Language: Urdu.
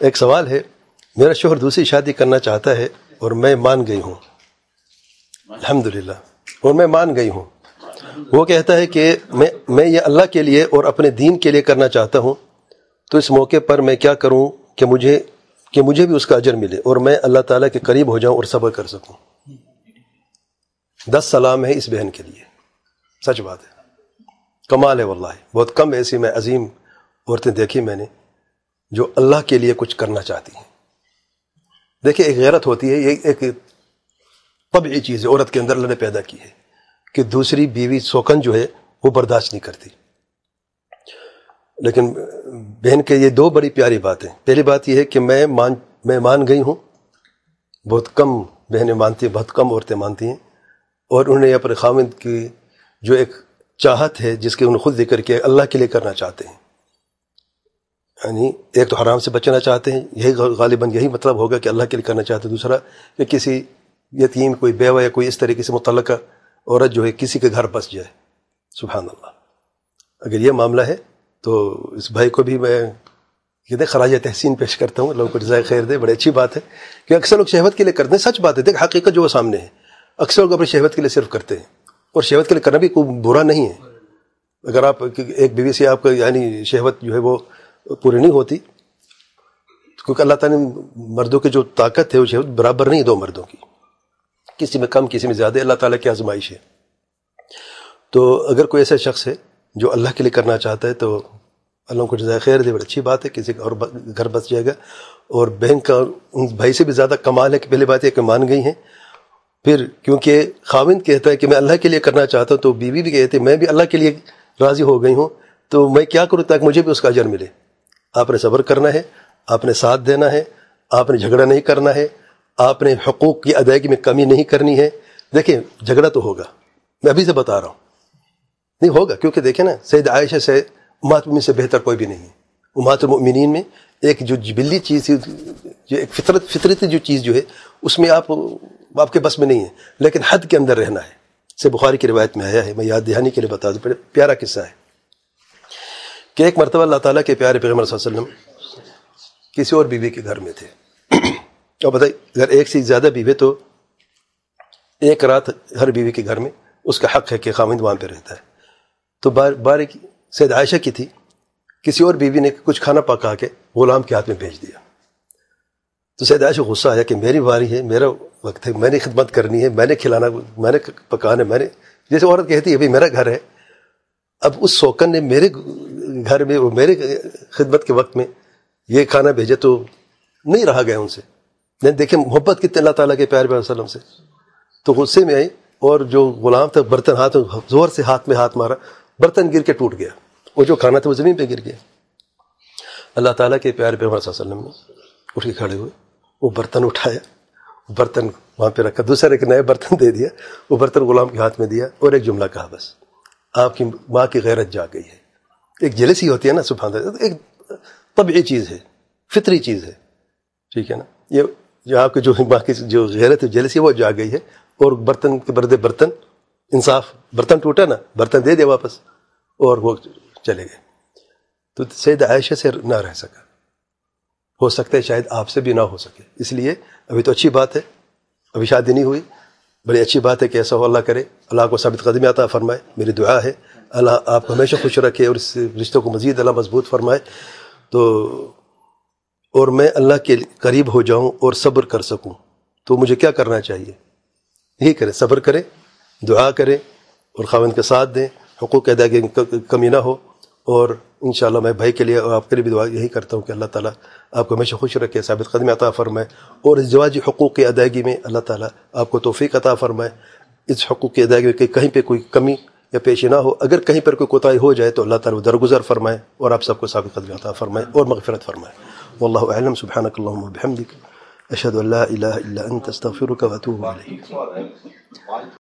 ایک سوال ہے، میرا شوہر دوسری شادی کرنا چاہتا ہے اور میں مان گئی ہوں۔ الحمد للہ اور میں مان گئی ہوں۔ وہ کہتا ہے کہ میں میں یہ اللہ کے لیے اور اپنے دین کے لیے کرنا چاہتا ہوں۔ تو اس موقع پر میں کیا کروں کہ مجھے کہ مجھے بھی اس کا اجر ملے اور میں اللہ تعالیٰ کے قریب ہو جاؤں اور صبر کر سکوں۔ دس سلام ہے اس بہن کے لیے۔ سچ بات ہے۔ کمال ہے واللہ۔ بہت کم ایسی میں عظیم عورتیں دیکھی میں نے۔ جو اللہ کے لیے کچھ کرنا چاہتی ہیں۔ دیکھیں، ایک غیرت ہوتی ہے یہ ایک طبعی چیز ہے، عورت کے اندر اللہ نے پیدا کی ہے کہ دوسری بیوی سوکن جو ہے وہ برداشت نہیں کرتی۔ لیکن بہن کے یہ دو بڑی پیاری باتیں پہلی بات یہ ہے کہ میں مان میں مان گئی ہوں۔ بہت کم بہنیں مانتی ہیں، بہت کم عورتیں مانتی ہیں۔ اور انہوں نے اپنے خامد کی جو ایک چاہت ہے، جس کے انہوں نے خود ذکر کیا، اللہ کے لیے کرنا چاہتے ہیں۔ یعنی ایک تو حرام سے بچنا چاہتے ہیں، یہی غالباً یہی مطلب ہوگا کہ اللہ کے لیے کرنا چاہتے ہیں۔ دوسرا، کہ کسی یتیم، کوئی بیوہ یا کوئی اس طریقے سے متعلقہ عورت جو ہے، کسی کے گھر بس جائے۔ سبحان اللہ۔ اگر یہ معاملہ ہے، تو اس بھائی کو بھی میں کہتے خراج تحسین پیش کرتا ہوں۔ لوگوں کو جزائے خیر دے، بڑی اچھی بات ہے۔ کہ اکثر لوگ شہوت کے لیے کرتے ہیں، سچ بات ہے۔ دیکھ، حقیقت جو وہ سامنے ہے۔ اکثر لوگ اپنی شہوت کے لیے صرف کرتے ہیں۔ اور شہوت کے لیے کرنا بھی کوئی برا نہیں ہے۔ اگر آپ ایک بیوی سے آپ کا یعنی شہوت جو ہے، وہ پوری نہیں ہوتی۔ کیونکہ اللہ تعالیٰ نے مردوں کی جو طاقت ہے وہ برابر نہیں، دو مردوں کی۔ کسی میں کم، کسی میں زیادہ، اللہ تعالیٰ کی آزمائش ہے۔ تو اگر کوئی ایسا شخص ہے جو اللہ کے لیے کرنا چاہتا ہے، تو اللہ کو جزائے خیر دے، بڑی اچھی بات ہے۔ کسی کا اور گھر بس جائے گا۔ اور بہن کا ان بھائی سے بھی زیادہ کمال ہے کہ پہلی بات یہ کہ مان گئی ہیں۔ پھر کیونکہ خاوند کہتا ہے کہ میں اللہ کے لیے کرنا چاہتا ہوں، تو بیوی بھی کہتے میں بھی اللہ کے لیے راضی ہو گئی ہوں، تو میں کیا کروں تاکہ مجھے بھی اس کا اجر ملے۔ آپ نے صبر کرنا ہے، آپ نے ساتھ دینا ہے، آپ نے جھگڑا نہیں کرنا ہے، آپ نے حقوق کی ادائیگی میں کمی نہیں کرنی ہے۔ دیکھیں، جھگڑا تو ہوگا۔ میں ابھی سے بتا رہا ہوں۔ نہیں، ہوگا، کیونکہ دیکھیں نا، سید عائشہ سے امات سے بہتر کوئی بھی نہیں ہے۔ امات المؤمنین میں ایک جو جبلی چیز جو ایک فطرت، فطرتی جو چیز جو ہے، اس میں آپ آپ کے بس میں نہیں ہے، لیکن حد کے اندر رہنا ہے۔ سے بخاری کی روایت میں آیا ہے، میں یاد دہانی کے لیے بتا دوں پیارا قصہ ہے۔ کہ ایک مرتبہ اللہ تعالیٰ کے پیارے پیغمبر صلی اللہ علیہ وسلم کسی اور بیوی کے گھر میں تھے۔ اور بتائی اگر ایک سے زیادہ بیوی تو ایک رات ہر بیوی کے گھر میں اس کا حق ہے کہ خامند وہاں پہ رہتا ہے۔ تو بار بار سید عائشہ کی تھی، کسی اور بیوی نے کچھ کھانا پکا کے غلام کے ہاتھ میں بھیج دیا۔ تو سید عائشہ غصہ آیا کہ میری باری ہے، میرا وقت ہے، میں نے خدمت کرنی ہے، میں نے کھلانا، میں نے پکانا میں نے، جیسے عورت کہتی ہے، ابھی میرا گھر ہے۔ اب اس سوکن نے میرے گھر میں وہ میرے خدمت کے وقت میں یہ کھانا بھیجے تو نہیں رہا گیا ان سے۔ نہیں دیکھیں محبت کتنے اللہ تعالیٰ کے پیار وسلم سے۔ تو غصے میں آئی اور جو غلام تھا برتن ہاتھ زور سے ہاتھ میں ہاتھ مارا، برتن گر کے ٹوٹ گیا۔ وہ جو کھانا تھا وہ زمین پہ گر گیا۔ اللہ تعالیٰ کے پیار پہ وسلم نے اٹھ کے کھڑے ہوئے، وہ برتن اٹھایا برتن وہاں پہ رکھا۔ دوسرا ایک نئے برتن دے دیا، وہ برتن غلام کے ہاتھ میں دیا اور ایک جملہ کہا بس، آپ کی ماں کی غیرت جا گئی ہے۔ ایک جلسی ہوتی ہے نا، سبحان اللہ، ایک طبعی چیز ہے، فطری چیز ہے، ٹھیک ہے نا؟ یہ جو آپ کی جو ماں کی جو غیرت جلسی وہ جا گئی ہے، اور برتن کے بردے برتن، انصاف، برتن ٹوٹا نا، برتن دے دیا واپس، اور وہ چلے گئے۔ تو سید عائشہ سے نہ رہ سکا۔ ہو سکتا ہے شاید آپ سے بھی نہ ہو سکے۔ اس لیے ابھی تو اچھی بات ہے، ابھی شادی نہیں ہوئی۔ بڑی اچھی بات ہے کہ ایسا ہو، اللہ کرے، اللہ کو ثابت قدمی عطا فرمائے، میری دعا ہے۔ اللہ آپ کو ہمیشہ خوش رکھے اور اس رشتوں کو مزید اللہ مضبوط فرمائے۔ تو اور میں اللہ کے قریب ہو جاؤں اور صبر کر سکوں۔ تو مجھے کیا کرنا چاہیے؟ یہی کریں، صبر کریں، دعا کریں اور خاون کا ساتھ دیں۔ حقوق ادا کی کمی نہ ہو۔ اور انشاءاللہ میں بھائی کے لیے اور آپ کے لیے بھی دعا یہی کرتا ہوں کہ اللہ تعالیٰ آپ کو ہمیشہ خوش رکھے، ثابت قدم عطا فرمائے۔ اور اس جواجی حقوق کی ادائیگی میں اللہ تعالیٰ آپ کو توفیق عطا فرمائے۔ اس حقوق کی ادائیگی میں کہیں پہ کوئی کمی یا پیشی نہ ہو، اگر کہیں پر کوئی کوتاہی ہو جائے تو اللہ تعالیٰ درگزر فرمائے اور آپ سب کو ثابت قدم عطا فرمائے اور مغفرت فرمائے۔ واللہ اعلم۔ سبحانک اللہم و بحمدک اشہد اللہ الہ الا انت، استغفرک و علیک۔